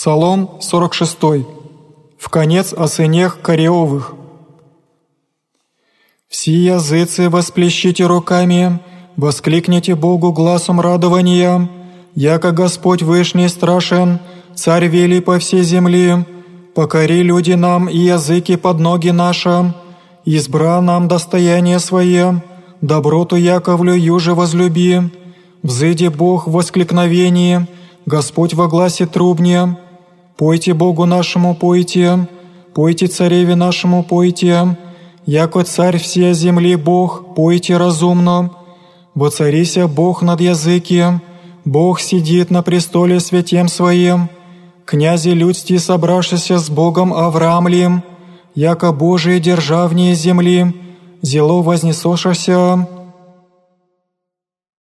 Псалом 46. В конец о сынях Кореовых. «Все языцы восплещите руками, воскликните Богу глазом радования, яко Господь Вышний страшен, Царь вели по всей земле, покори люди нам и языки под ноги наши, избра нам достояние свое, доброту Яковлю юже возлюби, взыди Бог в воскликновении, Господь во гласе трубне, пойте Богу нашему пойте, пойте цареве нашему пойте, яко царь всей земли Бог, пойте разумно, воцарися Бог над языки, Бог сидит на престоле святем Своим, князи людсти собравшися с Богом Авраамлем, яко Божие державнее земли, зело вознесошася,